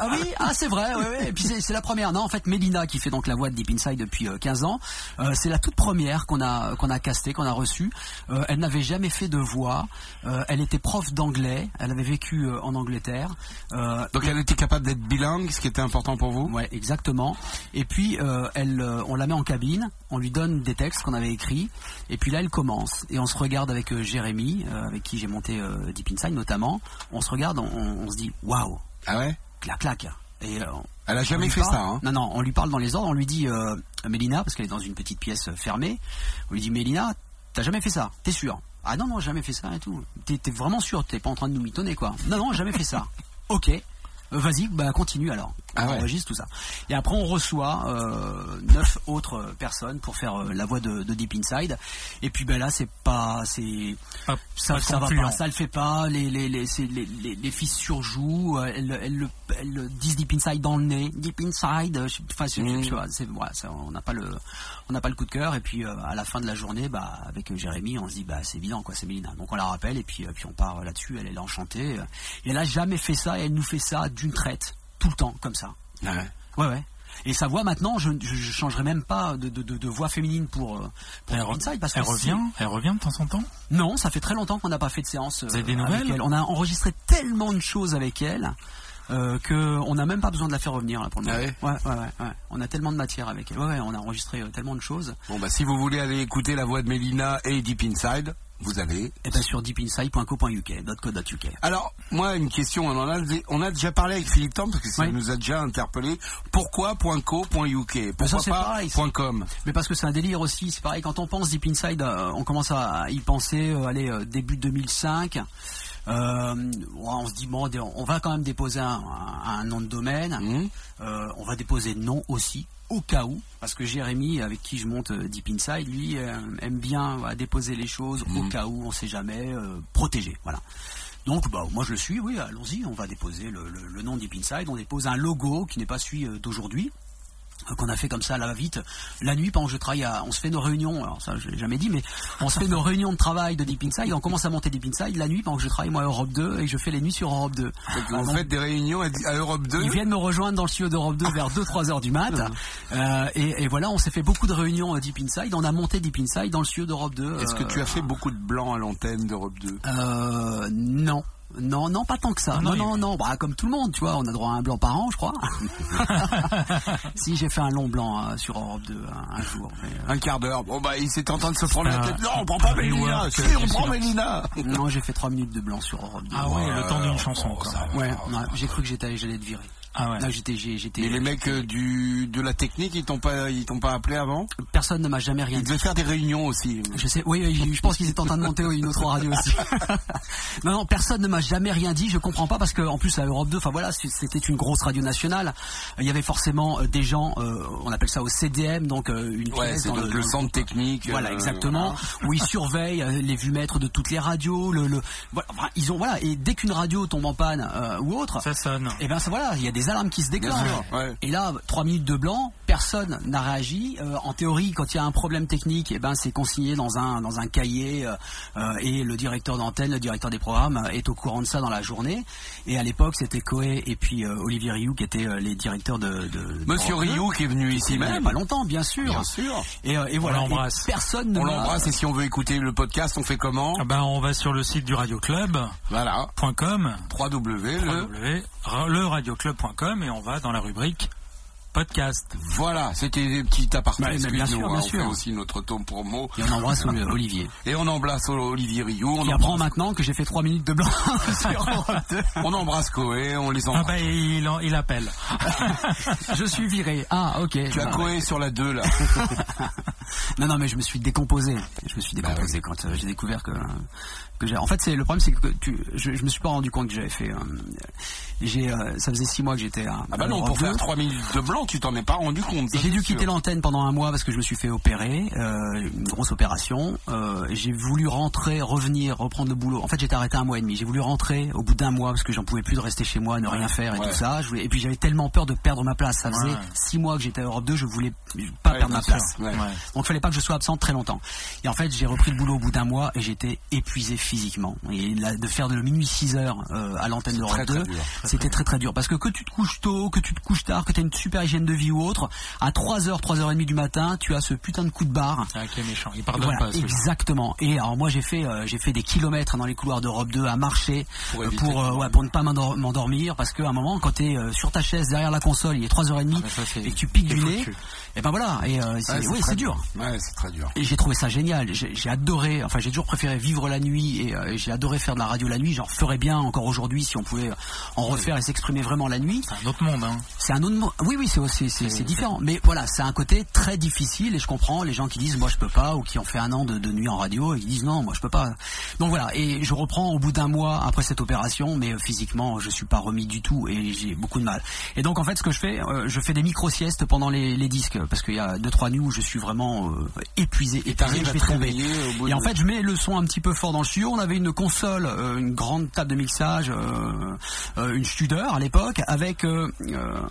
ah oui, ah c'est vrai, ouais, ouais. Et puis c'est la première. Non, en fait, Mélina qui fait donc la voix de Deep Inside depuis euh, 15 ans, euh, c'est la toute première qu'on a qu'on a castée, qu'on a reçue. Euh, elle n'avait jamais fait de voix. Euh, elle était prof d'anglais. Elle avait vécu euh, en Angleterre. Euh, Donc elle était capable d'être bilingue, ce qui était important pour vous? Ouais, exactement. Et puis euh, elle, euh, on la met en cabine, on lui donne des textes qu'on avait écrits, et puis là elle commence. Et on se regarde avec euh, Jérémy, euh, avec qui j'ai monté euh, Deep Inside notamment. On se regarde, on, on se dit waouh, Ah ouais clac clac. Et euh, Elle a on jamais fait parle- ça, hein Non, non, on lui parle dans les ordres, on lui dit, euh, Mélina, parce qu'elle est dans une petite pièce euh, fermée, on lui dit, Mélina, t'as jamais fait ça, t'es sûr? Ah non, non, jamais fait ça et tout. T'es t'es vraiment sûr, t'es pas en train de nous mitonner, quoi. Non, non, jamais fait ça. [laughs] ok. Euh, Vas-y, bah continue alors. Ah on ouais. enregistre tout ça. Et après, on reçoit euh, neuf autres personnes pour faire euh, la voix de, de Deep Inside. Et puis, ben là, c'est pas, c'est Pas- ça, pas ça va pas, ça le fait pas. Les les les les, les, les filles surjouent. euh, Elles, elles, le- elles le disent Deep Inside dans le nez. Deep Inside. je- Enfin, je sais pas, c'est voilà, ça, on n'a pas le on n'a pas le coup de cœur. Et puis euh, à la fin de la journée, bah avec Jérémy, on se dit bah c'est évident quoi, c'est Mélina. Donc on la rappelle et puis euh, puis on part là-dessus. Elle, est enchantée. Et elle a jamais fait ça. Et elle nous fait ça d'une traite, tout le temps comme ça. Ah ouais. Ouais ouais. Et sa voix maintenant, je, je changerai même pas de, de, voix féminine pour, euh, pour Elle, Inside parce elle revient, elle revient de temps en temps? non, ça fait très longtemps qu'on n'a pas fait de séance. euh, Vous avez des avec nouvelles? elle. On a enregistré tellement de choses avec elle euh, que on n'a même pas besoin de la faire revenir là pour le Ah moment. ouais, ouais, ouais, ouais. On a tellement de matière avec elle. Ouais, ouais, on a enregistré euh, tellement de choses. Bon bah si vous voulez aller écouter la voix de Mélina et Deep Inside, vous allez. Et ben sur deepinside.co.uk, .co.uk. Alors, moi, une question, on en a, on a déjà parlé avec Philippe Tam, parce que ça Oui. nous a déjà interpellé. Pourquoi .co.uk Pourquoi c'est pas pareil, .com? Mais parce que c'est un délire aussi, c'est pareil, quand on pense Deep Inside, euh, on commence à y penser, euh, allez, euh, début 2005. Euh, ouais, on se dit, bon, on va quand même déposer un, un- un nom de domaine. Euh, on va déposer non aussi, au cas où, parce que Jérémy, avec qui je monte euh, Deep Inside, lui, euh, aime bien voilà, déposer les choses au cas où, on sait jamais, euh, protégé. Voilà. Donc, bah, moi je le suis, oui, allons-y, on va déposer le, le- le nom Deep Inside, on dépose un logo qui n'est pas celui d'aujourd'hui qu'on a fait comme ça à la vite la nuit pendant que je travaille à, on se fait nos réunions alors ça je l'ai jamais dit mais on se fait nos réunions de travail de Deep Inside on commence à monter Deep Inside la nuit pendant que je travaille moi à Europe 2 et que je fais les nuits sur Europe 2 Donc, Ah, vous faites des réunions à, à Europe 2 ils viennent me rejoindre dans le studio d'Europe 2 vers 2-3 heures du mat. Euh, et, et voilà, on s'est fait beaucoup de réunions à Deep Inside. On a monté Deep Inside dans le studio d'Europe 2. Est-ce que tu euh, as fait beaucoup de blanc à l'antenne d'Europe 2 euh, Non. Non, non, pas tant que ça. Ah Non, non, non. Bah, comme tout le monde, tu vois, on a droit à un blanc par an, je crois. [laughs] si j'ai fait un long blanc euh, sur Europe 2 un, un jour. mais, euh, Un quart d'heure. Bon bah il s'est en train de se prendre la un- tête. Non, on prend pas un Mélina. Si, on prend. Mélina. non, j'ai fait 3 minutes de blanc sur Europe 2. Ah ouais, le temps d'une chanson. quoi. Ouais, ouais, j'ai cru que j'étais, j'allais être viré. Ah ouais. Là, j'étais, j'étais. Et les mecs euh, du de la technique, ils t'ont pas ils t'ont pas appelé avant? Personne ne m'a jamais rien Ils dit. devaient faire des réunions aussi. Je sais, oui, oui, je pense qu'ils étaient en train de monter une autre radio aussi. [laughs] [laughs] non, non, personne ne m'a jamais rien dit. Je comprends pas parce que en plus à Europe 2, enfin voilà, c'était une grosse radio nationale. Il y avait forcément euh, des gens, euh, on appelle ça au CDM, donc euh, une Ouais, pièce c'est dans le centre technique. Voilà, euh, exactement. Où ils surveillent les vumètres de toutes les radios. Le, le, voilà, ils ont voilà. Et dès qu'une radio tombe en panne euh, ou autre, Ça sonne. et ben ça voilà, il y a des alarmes qui se déclenchent. Ouais. Et là, trois minutes de blanc, personne n'a réagi. Euh, en théorie, quand il y a un problème technique, et ben c'est consigné dans un dans un cahier euh, euh, et le directeur d'antenne, le directeur des programmes est au courant de ça dans la journée. Et à l'époque, c'était Coé et puis euh, Olivier Rioux qui étaient euh, les directeurs de. de Monsieur. Rioux qui est venu ici Il y a même. pas longtemps, bien sûr. Bien sûr. Et, euh, et voilà. On l'embrasse. Et Personne ne On l'embrasse et si on veut écouter le podcast, on fait comment Ah ben, on va sur le site du radioclub.com, Voilà. 3W le leradioclub.com et on va dans la rubrique podcast. Voilà, c'était des petits apartés. Mais bien sûr, hein, bien on sûr. fait aussi notre tome promo. Et on embrasse euh, Olivier. Et on embrasse Olivier Rioux. On Qui apprend embrasse, maintenant que j'ai fait trois minutes de blanc [laughs] sur Europe 2. on embrasse Coé, on les Ah embrasse. il, en- il appelle. [laughs] Je suis viré. Ah, ok. tu as Bah, Coé sur la 2 là. [laughs] Non, non, mais je me suis décomposé. Je me suis Bah décomposé quand euh, j'ai découvert que que j'ai. En fait, c'est le problème, c'est que tu, je, je me suis pas rendu compte que j'avais fait. euh, j'ai, euh, ça faisait six mois que j'étais à. Ah bah non, pour 2. faire 3 minutes de blanc, tu t'en es pas rendu compte. J'ai dû quitter l'antenne pendant un mois parce que je me suis fait opérer, euh, une grosse opération. Euh, j'ai voulu rentrer, revenir, reprendre le boulot. En fait, j'étais arrêté un mois et demi. J'ai voulu rentrer au bout d'un mois parce que j'en pouvais plus de rester chez moi, ne rien faire et ouais. tout ça. Je voulais- et puis j'avais tellement peur de perdre ma place. Ça faisait Ouais. six mois que j'étais à Europe 2, je voulais pas Ouais, perdre ma place. Donc il fallait pas que je sois absent très longtemps. Et en fait, j'ai repris le boulot au bout d'un mois et j'étais épuisé physiquement. Et là, de faire de minuit 6 heures euh, à l'antenne d'Europe très, très 2, dur. c'était très très dur. Parce que que tu te couches tôt, que tu te couches tard, que tu as une super hygiène de vie ou autre, à 3h, 3h30 du matin, tu as ce putain de coup de barre. Ah, qui est méchant. Il pardonne Voilà, pas. exactement. Et alors moi j'ai fait euh, j'ai fait des kilomètres dans les couloirs d'Europe 2 à marcher Pour euh, pour, euh, ouais, pour ne pas m'endor- m'endormir parce qu'à un moment quand tu es sur ta chaise derrière la console, il est 3h30 mais ça, c'est- et que tu piques du nez, et ben voilà, et euh, c'est Ouais, dur. Ouais, c'est très dur. Et j'ai trouvé ça génial. J'ai adoré. Enfin, j'ai toujours préféré vivre la nuit et euh, j'ai adoré faire de la radio la nuit. J'en referais bien encore aujourd'hui si on pouvait en refaire et s'exprimer vraiment la nuit. C'est un autre monde. Hein. C'est un autre. mo- Oui, oui, c'est aussi c'est c'est différent. Mais voilà, c'est un côté très difficile et je comprends les gens qui disent moi je peux pas ou qui ont fait un an de, de nuit en radio et qui disent non moi je peux pas. Donc voilà. Et je reprends au bout d'un mois après cette opération, mais euh, physiquement je suis pas remis du tout et j'ai beaucoup de mal. Et donc en fait ce que je fais, euh, je fais des micro siestes pendant les, les disques parce qu'il y a deux trois nuits où je suis vraiment euh, épuisé. Et épuisé, je à vais te tomber. réveiller au bout Et en fait, je mets le son un petit peu fort dans le studio. On avait une console, euh, une grande table de mixage, une Studer à l'époque, avec un,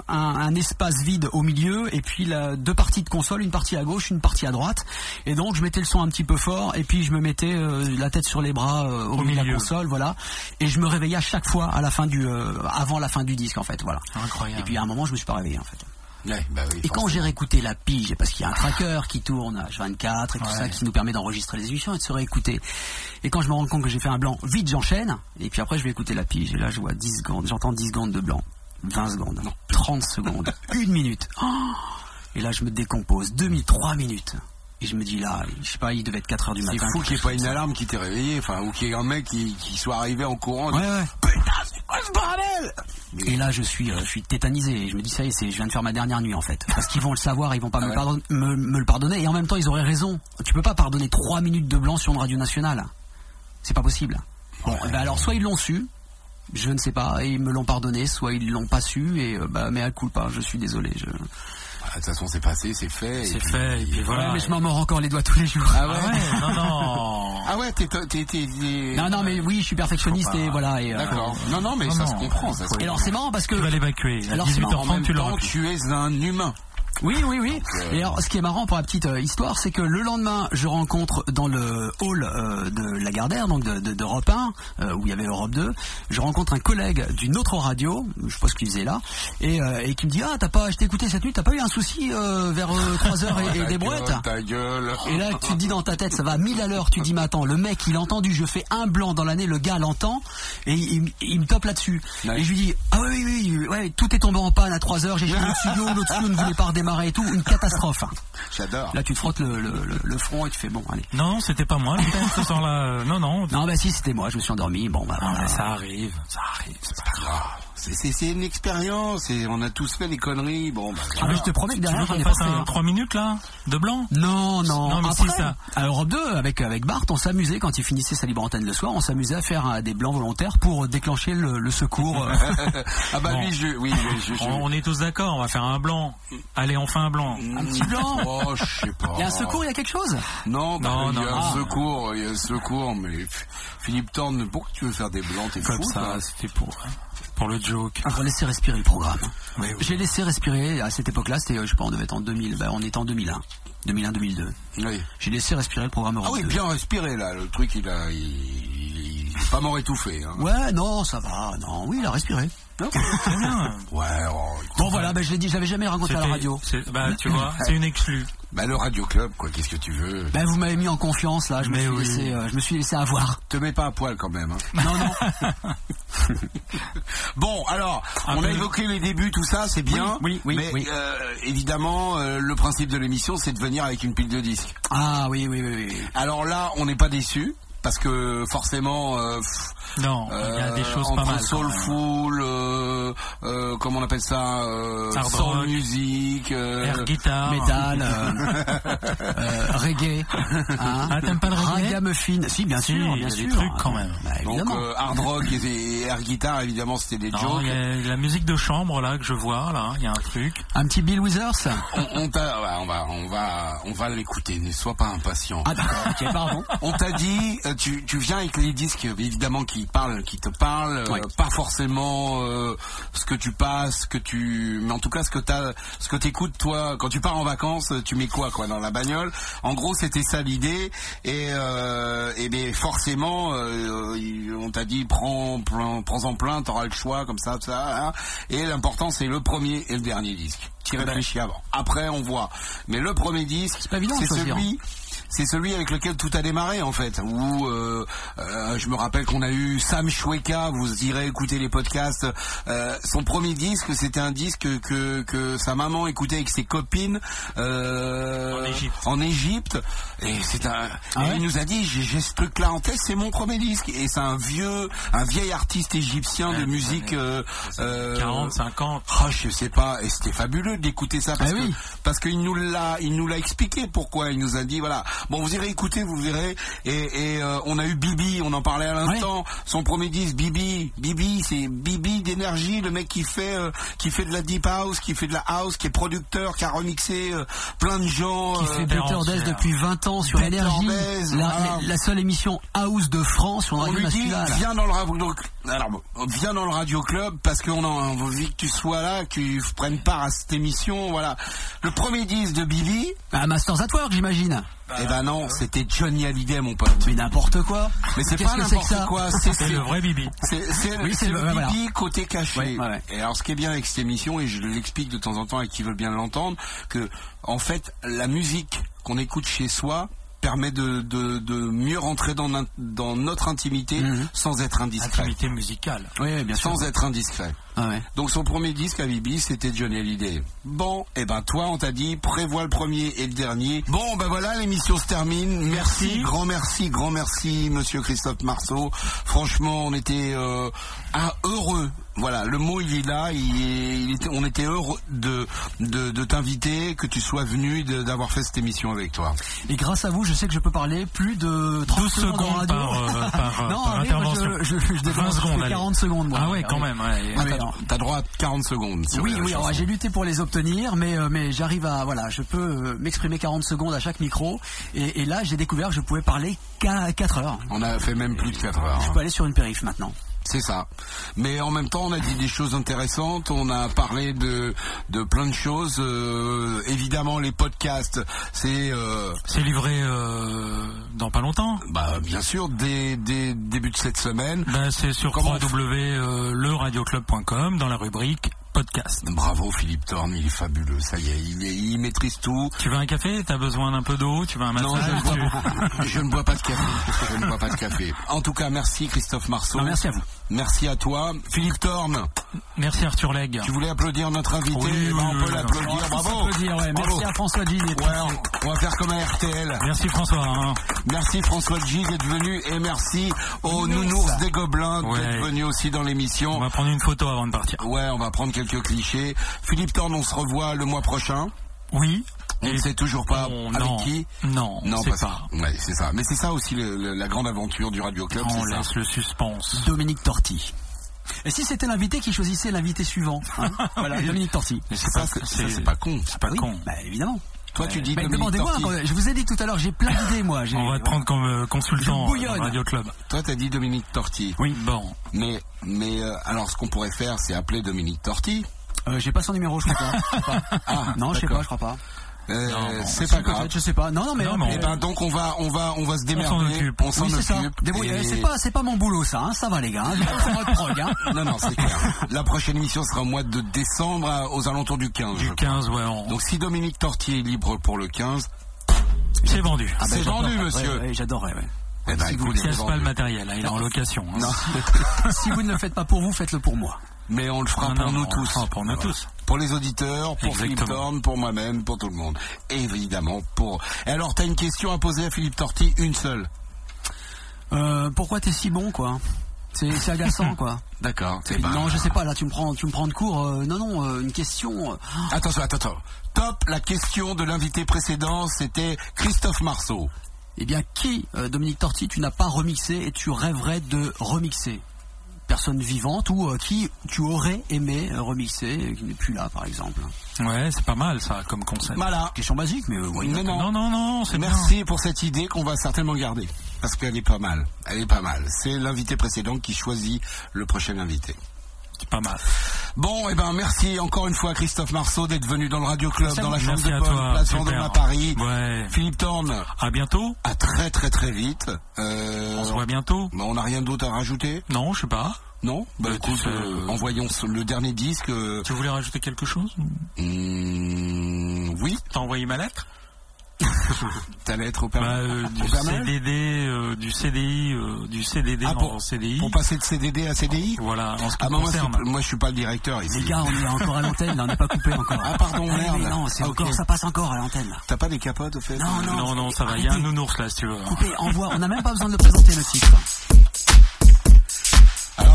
un espace vide au milieu et puis la, deux parties de console, une partie à gauche, une partie à droite. Et donc, je mettais le son un petit peu fort et puis je me mettais euh, la tête sur les bras euh, au, Au milieu de la console, voilà. Et je me réveillais à chaque fois à la fin du, euh, avant la fin du disque, en fait, voilà. Incroyable. Et puis à un moment, je me suis pas réveillé, en fait. Ouais, bah oui, Et quand j'ai réécouté la pige, parce qu'il y a un tracker qui tourne à H24 et tout ça qui nous permet d'enregistrer les émissions et de se réécouter. Et quand je me rends compte que j'ai fait un blanc, vite j'enchaîne. Et puis après je vais écouter la pige. Et là je vois 10 secondes, j'entends 10 secondes de blanc. 20 secondes, 30 secondes, [laughs] une minute. Oh et là je me décompose. 2 minutes, 3 minutes. Et je me dis là, je sais pas, il devait être 4 heures du C'est matin. fou quelque qu'il n'y ait pas une alarme qui t'ait réveillé, enfin, ou qu'il y ait un mec qui, qui soit arrivé en courant. Ouais, ouais. Putain, c'est quoi ce bordel? Et là, je suis, euh, je suis tétanisé. Et je me dis, ça y est, c'est, je viens de faire ma dernière nuit, en fait. [laughs] Parce qu'ils vont le savoir, ils vont pas Ah me, ouais. me, me le pardonner. Et en même temps, ils auraient raison. Tu peux pas pardonner trois minutes de blanc sur une radio nationale. C'est pas possible. Bon, eh ben alors, soit ils l'ont su, je ne sais pas, et ils me l'ont pardonné, soit ils l'ont pas su, et euh, bah, mais à coup pas, je suis désolé. Je... Ah, De toute façon, c'est passé, c'est fait. C'est fait. Et puis voilà. Ouais, mais je m'en mords encore les doigts tous les jours. Ah Ah ouais, ouais, non, non. [laughs] Ah ouais, t'es, t'es, t'es, t'es- Non, non, mais oui, je suis perfectionniste, et voilà. Et, euh, D'accord. Non, non, mais Non, ça non. se comprend. Ça se et alors, c'est marrant parce que. Tu vas l'évacuer. Alors, c'est marrant, En 18h30, même tu plus. tu es un humain. Oui, oui, oui. Et alors, ce qui est marrant pour la petite euh, histoire, c'est que le lendemain, je rencontre dans le hall euh, de Lagardère, donc de, de, d'Europe 1, euh, où il y avait Europe 2, je rencontre un collègue d'une autre radio, je sais pas ce qu'il faisait là, et, euh, et qui me dit ah t'as pas, je t'ai écouté cette nuit, t'as pas eu un souci euh, vers [laughs] 3 heures et, et des brouettes Ta gueule. et là, tu te dis dans ta tête, ça va à 1000 à l'heure. Tu dis, mais attends, le mec, il a entendu, je fais un blanc dans l'année, le gars l'entend, et il, il- me top là-dessus. Et je lui dis, ah oui, oui, oui, ouais, tout est tombé en panne à 3 heures, j'ai changé le studio, l'autre studio ne voulait pas redémarrer et tout, une catastrophe. J'adore. Là, tu te frottes le, le, le- le front et tu fais, bon, allez. Non, c'était pas moi, putain, ce soir-là. euh, Non, non. Non, bah si, c'était moi, je me suis endormi, bon, bah Ah, voilà. ça arrive, ça arrive. C'est pas grave. C'est, une expérience et on a tous fait des conneries. Bon, bah, Ah, mais je te promets que derrière, j'en qu'on ai fasse pas fait, un hein. 3 minutes là De blanc? Non, non, Non, mais Après, ça. À Europe 2, avec, avec Bart, on s'amusait, quand il finissait sa libre antenne le soir, on s'amusait à faire euh, des blancs volontaires pour déclencher le, le secours. euh. [laughs] ah bah Bon. oui, je, oui, je, je, je- on, on est tous d'accord, on va faire un blanc. Allez, on fait un blanc. Un petit blanc? Oh, je sais pas. Il y a un secours, il y a quelque chose? Non, bah, Non, il y a non. un secours, il y a un secours, mais Philippe Thorne, pourquoi tu veux faire des blancs, t'es Comme fou, ça, c'était pour, pour le joke. On va laisser respirer le programme. Oui, oui. J'ai laissé respirer à cette époque-là, c'était, euh, je sais pas, on devait être en 2000, ben, on était en 2001. 2001-2002. Oui. J'ai laissé respirer le programme Ah Europe oui, 2. bien respiré, là, le truc, il a, il, est pas mort étouffé, hein. Ouais, non, ça va, non, oui, il a respiré. C'est bien. [laughs] Ouais, oh, écoute. Bon voilà, ben, je l'ai dit, j'avais jamais raconté à la radio. c'est- Bah, tu vois, [laughs] c'est une exclue. Bah, le Radio Club, quoi, qu'est-ce que tu veux? Ben vous m'avez mis en confiance là, je me suis oui. laissé, euh, je me suis laissé avoir. Te mets pas à poil quand même. Hein. [laughs] Non non. Bon, alors, Un on peu- a évoqué les débuts, tout ça, c'est bien. Oui, oui, oui, mais oui. euh, évidemment, euh, le principe de l'émission, c'est de venir avec une pile de disques. Ah oui oui oui oui. Alors là, on n'est pas déçus. Parce que forcément, euh, pff, Non, il y a des euh, choses entre pas mal. Soulful, euh, euh, comment on appelle ça, euh, music, euh, Air guitare. Métal, euh, [laughs] euh, reggae. Hein. Ah, t'aimes pas le reggae? Ragamuffin. Si, bien Si, sûr, il y bien a sûr. des trucs quand même. Bah, donc évidemment. euh, hard rock et, air guitar évidemment c'était des Non, jokes. il y a la musique de chambre là que je vois là, il y a un truc. Un petit Bill Withers? On, on on va, on va, on va l'écouter. Ne sois pas impatient. Ah d'accord, ok, pardon. On t'a dit, tu, tu viens avec les disques évidemment qui parlent, qui te parlent, euh, Ouais. pas forcément euh, ce que tu passes, ce que tu, mais en tout cas ce que t'as, ce que t'écoutes toi quand tu pars en vacances, tu mets quoi quoi dans la bagnole? En gros, c'était ça l'idée et euh, et bien forcément, euh, on t'a dit prends, prends, prends-en plein, t'auras le choix comme ça, ça. hein. Et l'important c'est le premier et le dernier disque. Tu réfléchis avant. Après, on voit. Mais le premier disque, c'est celui c'est celui avec lequel tout a démarré en fait. Où euh, euh, je me rappelle qu'on a eu Sam Shweka, vous irez écouter les podcasts. euh, son premier disque, c'était un disque que, que sa maman écoutait avec ses copines euh, En Égypte. en Égypte. Et c'est un. Ah ouais il nous a dit j'ai j'ai ce truc-là en tête, c'est mon premier disque. Et c'est un vieux, un vieil artiste égyptien de Ouais, musique. euh, euh, 40, 50. Oh, je sais pas, et c'était fabuleux d'écouter ça parce Ah que parce qu'il nous l'a il nous l'a expliqué pourquoi il nous a dit voilà bon vous irez écouter vous verrez. Et, et euh, on a eu Bibi on en parlait à l'instant. Son premier disque Bibi Bibi c'est Bibi d'énergie le mec qui fait euh, qui fait de la deep house qui fait de la house qui est producteur qui a remixé euh, plein de gens Qui euh, fait Better Days depuis 20 ans sur Énergie, la, voilà. la- seule émission house de France on Radio lui dit Nationale. viens dans le radio alors viens dans le radio club parce qu'on a envie que tu sois là que tu prennes part à cette émission voilà. Le premier disque de Bibi. Ah, Masters at Work, j'imagine. Eh ben non c'était Johnny Hallyday mon pote Mais n'importe quoi. mais c'est pas que c'est que n'importe quoi [laughs] c'est le vrai Bibi. c'est Oui, le le- voilà. Bibi côté caché Ouais, ouais, ouais. et alors ce qui est bien avec cette émission et je l'explique de temps en temps à qui veut bien l'entendre que en fait la musique qu'on écoute chez soi permet de, de, de mieux rentrer dans, notre intimité Mhm. sans être indiscret Intimité musicale. Oui, oui, bien sûr. sans être indiscret. Ah ouais. Donc son premier disque à Bibi, c'était Johnny Hallyday. Bon, et ben toi, on t'a dit, prévois le premier et le dernier. Bon, ben voilà, l'émission se termine. Merci, Merci. grand merci, grand merci, Monsieur Christophe Marceau. Franchement, on était euh, ah, heureux. Voilà, le mot il est là. Il, est- il était, on était heureux de de, de t'inviter, que tu sois venu, de- d'avoir fait cette émission avec toi. Et grâce à vous, je sais que je peux parler plus de 30 12 secondes secondes par, euh, par, euh, [laughs] non, par allez, moi, intervention. je, je, je développe 20 secondes, allez. 40 secondes, moi. Ah ouais, quand même. ouais. Ah, t'as, droit à 40 secondes. Oui, oui, j'ai lutté pour les obtenir, mais, euh, mais j'arrive à, voilà, je peux euh, m'exprimer 40 secondes à chaque micro, et, et là, j'ai découvert que je pouvais parler qu'à 4 heures. On a fait même plus de 4 heures. Je hein. peux aller sur une périph maintenant. C'est ça. Mais en même temps, on a dit des choses intéressantes. On a parlé de de plein de choses. Euh, évidemment, les podcasts, c'est euh, C'est livré euh, dans pas longtemps. bah bien sûr dès dès début de cette semaine. Ben, c'est sur www.leradioclub.com dans la rubrique podcast. Bravo Philippe Thorne, il est fabuleux. Ça y est, il, maîtrise tout. Tu veux un café? T'as besoin d'un peu d'eau? Tu veux un Non, je massage ne, bois, Tu- [laughs] je ne bois pas de café. Je ne bois pas de café? En tout cas, merci Christophe Marceau. Non, merci à vous. Merci à toi, Philippe Thorne. Merci Arthur Legge. Tu voulais applaudir notre invité? Oui, On oui, peut l'applaudir. Bravo. On ouais, merci à François Ouais, on, on va faire comme à RTL. Merci François. hein. Merci François G d'être venu et merci aux nounours des gobelins Ouais. d'être venus aussi dans On l'émission. va prendre une photo avant de partir. Ouais, on va prendre quelques clichés. Philippe Thorne, on se revoit le mois prochain. Oui. On ne sait toujours pas on- avec non, qui. Non, Non, c'est pas pas. ça. Ouais, c'est ça. Mais c'est ça aussi le- le- la grande aventure du Radio Club. On c'est ça. laisse le suspense. Dominique Torti. Et si c'était l'invité qui choisissait l'invité suivant hein [laughs] Voilà, Dominique Torti. Mais C'est pas, con. C'est pas Oui, con. bah évidemment. Toi, tu dis Mais Dominique demandez-moi, je vous ai dit tout à l'heure, j'ai plein d'idées moi. J'ai- On va te prendre comme euh, consultant euh, Radio Club. Toi, t'as dit Dominique Torti. Oui. Bon. Mais, mais euh, alors, ce qu'on pourrait faire, c'est appeler Dominique Torti. Euh, j'ai pas son numéro, je crois pas. Je sais pas. Ah, non, je sais pas, je crois pas. Euh, Non, non, c'est pas grave. Je sais pas. Non, non, mais. Non, mais Eh ben, donc on va, on va, on va se démerder. s'en occupe. On s'en oui, c'est occupe. Débrouillez. Et- C'est pas, c'est pas mon boulot, ça. Hein. Ça va, les gars. hein. Prog. Hein. [laughs] Non, non, c'est clair. La prochaine émission sera au mois de décembre, à- aux alentours du 15. je Du crois. 15, ouais. on- Donc si Dominique Tortier est libre pour le 15, C'est vendu. Ah, c'est j'adore. vendu, Ouais, monsieur. ouais, J'adorerais. Ouais. Eh ben, Si vous c'est casse pas le matériel. hein, Il est en location. hein. Non, [laughs] si vous ne le faites pas pour vous, faites-le pour moi. mais on le fera Non, pour non, nous on le tous. fera pour nous tous. Pour les auditeurs, pour Philippe Exactement. Thorne, pour moi-même, pour tout le monde. Et évidemment pour... Et alors, t'as une question à poser à Philippe Torti, une seule. Euh, pourquoi t'es si bon, quoi? C'est agaçant, quoi. [laughs] D'accord. C'est- Non, je sais pas. Là, tu me prends, tu me prends de court. euh, non, non, euh, une question. euh, Attention, attends, attends. Top, la question de l'invité précédent, c'était Christophe Marceau. Eh bien, qui, euh, Dominique Torti, tu n'as pas remixé et tu rêverais de remixer? Personne vivante ou euh, qui tu aurais aimé euh, remixer, et qui n'est plus là, par exemple. Ouais, c'est pas mal ça comme concept. Voilà. Question basique, mais euh, not Non, non. Non, non, bien. Merci pour cette idée qu'on va certainement garder. Parce qu'elle est pas mal. Elle est pas mal. C'est l'invité précédent qui choisit le prochain invité. C'est pas mal. Bon, eh ben, merci encore une fois à Christophe Marceau d'être venu dans le Radio Club, dans la chambre de toi, place. Vendôme à Paris. Ouais. Philippe Thorne, À bientôt. à très très très vite. Euh, On se voit bientôt. bah, on n'a rien d'autre à rajouter? Non, je sais pas. Non? Bah Bah, écoute, euh, euh, envoyons le dernier disque. euh, Tu voulais rajouter quelque chose? Hmm, oui, T'as envoyé ma lettre? [laughs] ta lettre au Père, bah, euh, du euh, du CDI, euh, du CDD Ah, en pour- CDI. Pour passer de CDD à CDI Voilà, en ce qui Ah bah, moi, concerne. c'est- moi je suis pas le directeur ici. Les gars, on est encore à l'antenne, là, on n'est pas coupé encore. Ah, pardon, merde. non, c'est Ah, encore, ça passe encore à l'antenne. T'as pas des capotes au fait Non, non. non, non, ça va. Il y a un nounours là, si tu veux. Coupé, envoie. On n'a même pas besoin de le présenter le titre.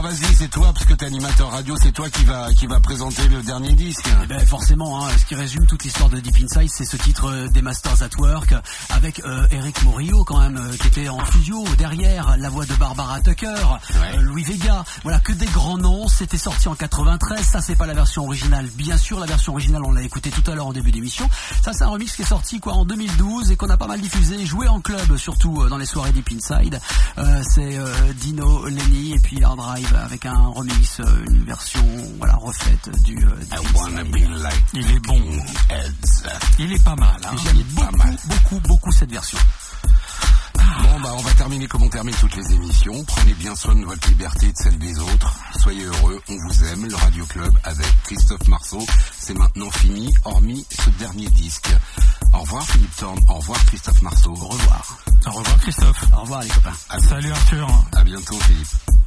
Alors vas-y, c'est toi, parce que t'es animateur radio, c'est toi qui va, qui va présenter le dernier disque. Eh ben forcément, hein, ce qui résume toute l'histoire de Deep Inside, c'est ce titre euh, des Masters at Work avec euh, Eric Morillo quand même euh, qui était en studio derrière la voix de Barbara Tucker, euh, Louis Vega, voilà que des grands noms. C'était sorti en 93. Ça c'est pas la version originale, bien sûr. La version originale on l'a écouté tout à l'heure en début d'émission. Ça c'est un remix qui est sorti quoi en 2012 et qu'on a pas mal diffusé, joué en club surtout euh, dans les soirées Deep Inside. Euh, c'est euh, Dino Lenny et puis Hard Drive avec un remix, euh, une version voilà refaite du. euh, be like Il est bon. Heads. Il est pas mal. Hein. J'aime il est pas beaucoup, mal. beaucoup, beaucoup cette version. Bon bah on va terminer comme on termine toutes les émissions. Prenez bien soin de votre liberté et de celle des autres. Soyez heureux, on vous aime. Le Radio Club avec Christophe Marceau, c'est maintenant fini, hormis ce dernier disque. Au revoir Philippe Thorne, au revoir Christophe Marceau. Au revoir. Au revoir Christophe. Au revoir les copains. Salut Arthur. À bientôt Philippe.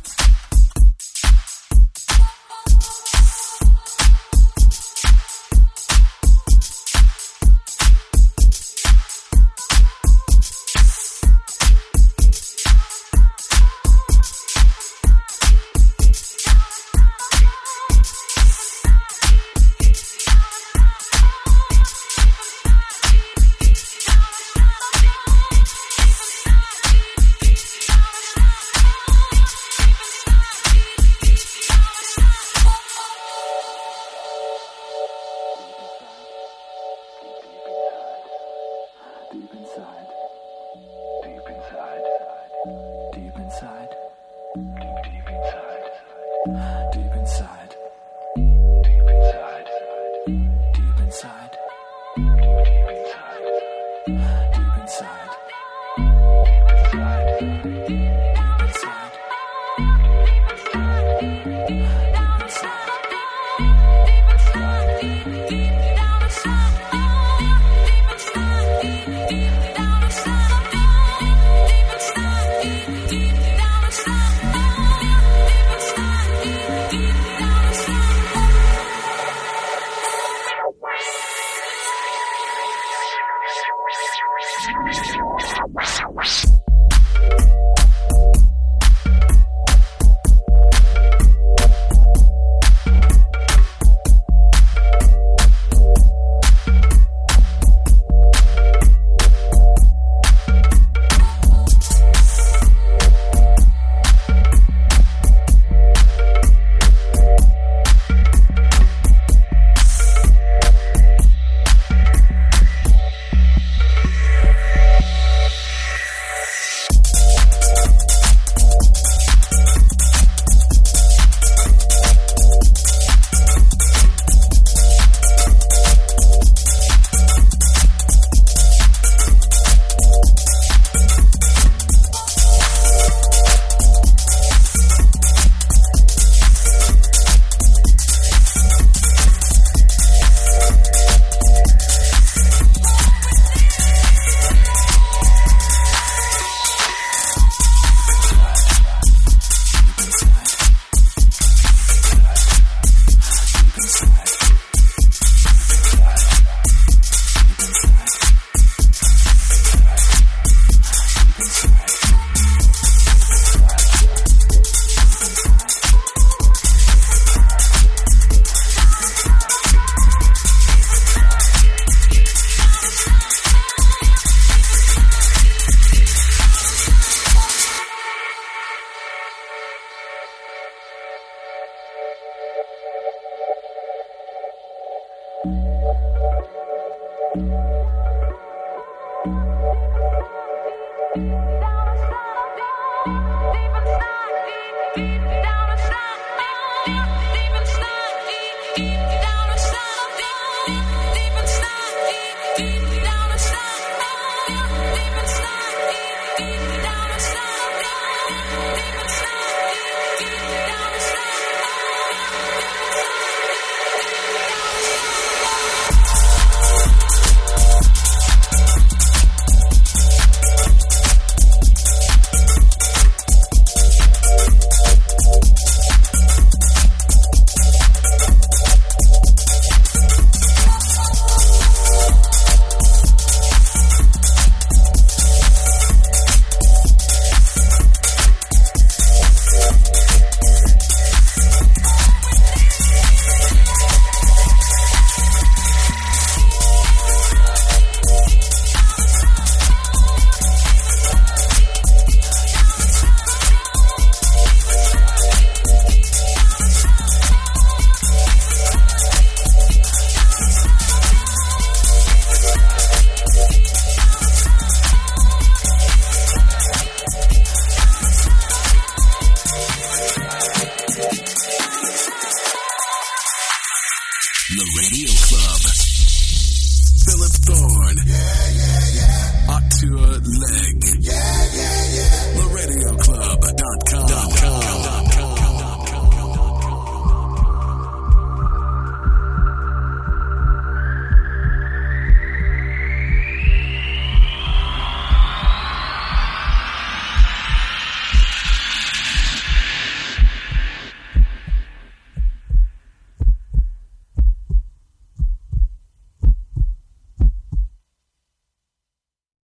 Thank you.